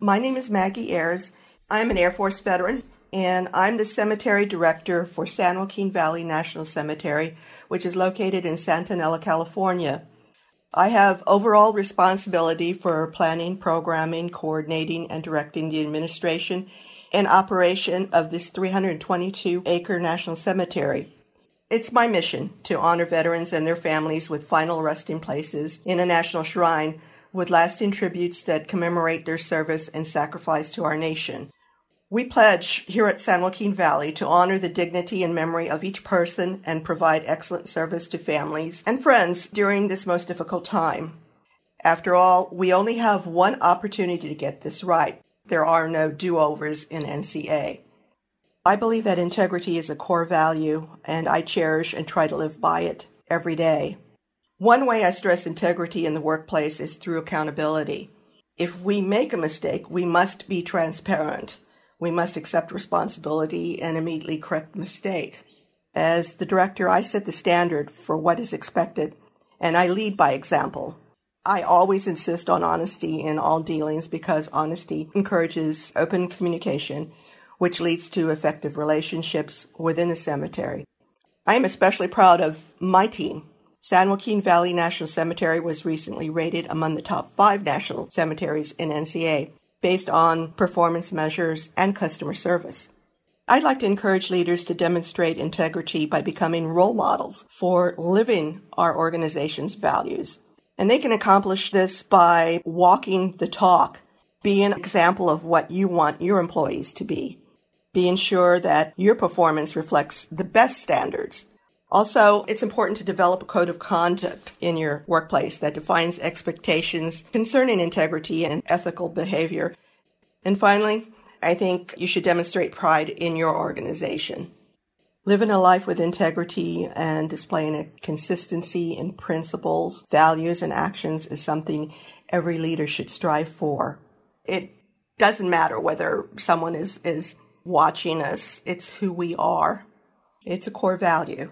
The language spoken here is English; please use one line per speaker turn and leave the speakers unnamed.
My name is Maggie Ayers. I'm an Air Force veteran, and I'm the cemetery director for San Joaquin Valley National Cemetery, which is located in Santa California. I have overall responsibility for planning, programming, coordinating, and directing the administration and operation of this 322 acre national cemetery. It's my mission to honor veterans and their families with final resting places in a national shrine with lasting tributes that commemorate their service and sacrifice to our nation. We pledge here at San Joaquin Valley to honor the dignity and memory of each person and provide excellent service to families and friends during this most difficult time. After all, we only have one opportunity to get this right. There are no do overs in NCA. I believe that integrity is a core value, and I cherish and try to live by it every day. One way I stress integrity in the workplace is through accountability. If we make a mistake, we must be transparent we must accept responsibility and immediately correct the mistake. As the director, I set the standard for what is expected, and I lead by example. I always insist on honesty in all dealings because honesty encourages open communication, which leads to effective relationships within the cemetery. I am especially proud of my team. San Joaquin Valley National Cemetery was recently rated among the top five national cemeteries in NCA based on performance measures and customer service. I'd like to encourage leaders to demonstrate integrity by becoming role models for living our organization's values. And they can accomplish this by walking the talk, be an example of what you want your employees to be, being sure that your performance reflects the best standards also, it's important to develop a code of conduct in your workplace that defines expectations concerning integrity and ethical behavior. And finally, I think you should demonstrate pride in your organization. Living a life with integrity and displaying a consistency in principles, values, and actions is something every leader should strive for. It doesn't matter whether someone is, is watching us, it's who we are. It's a core value.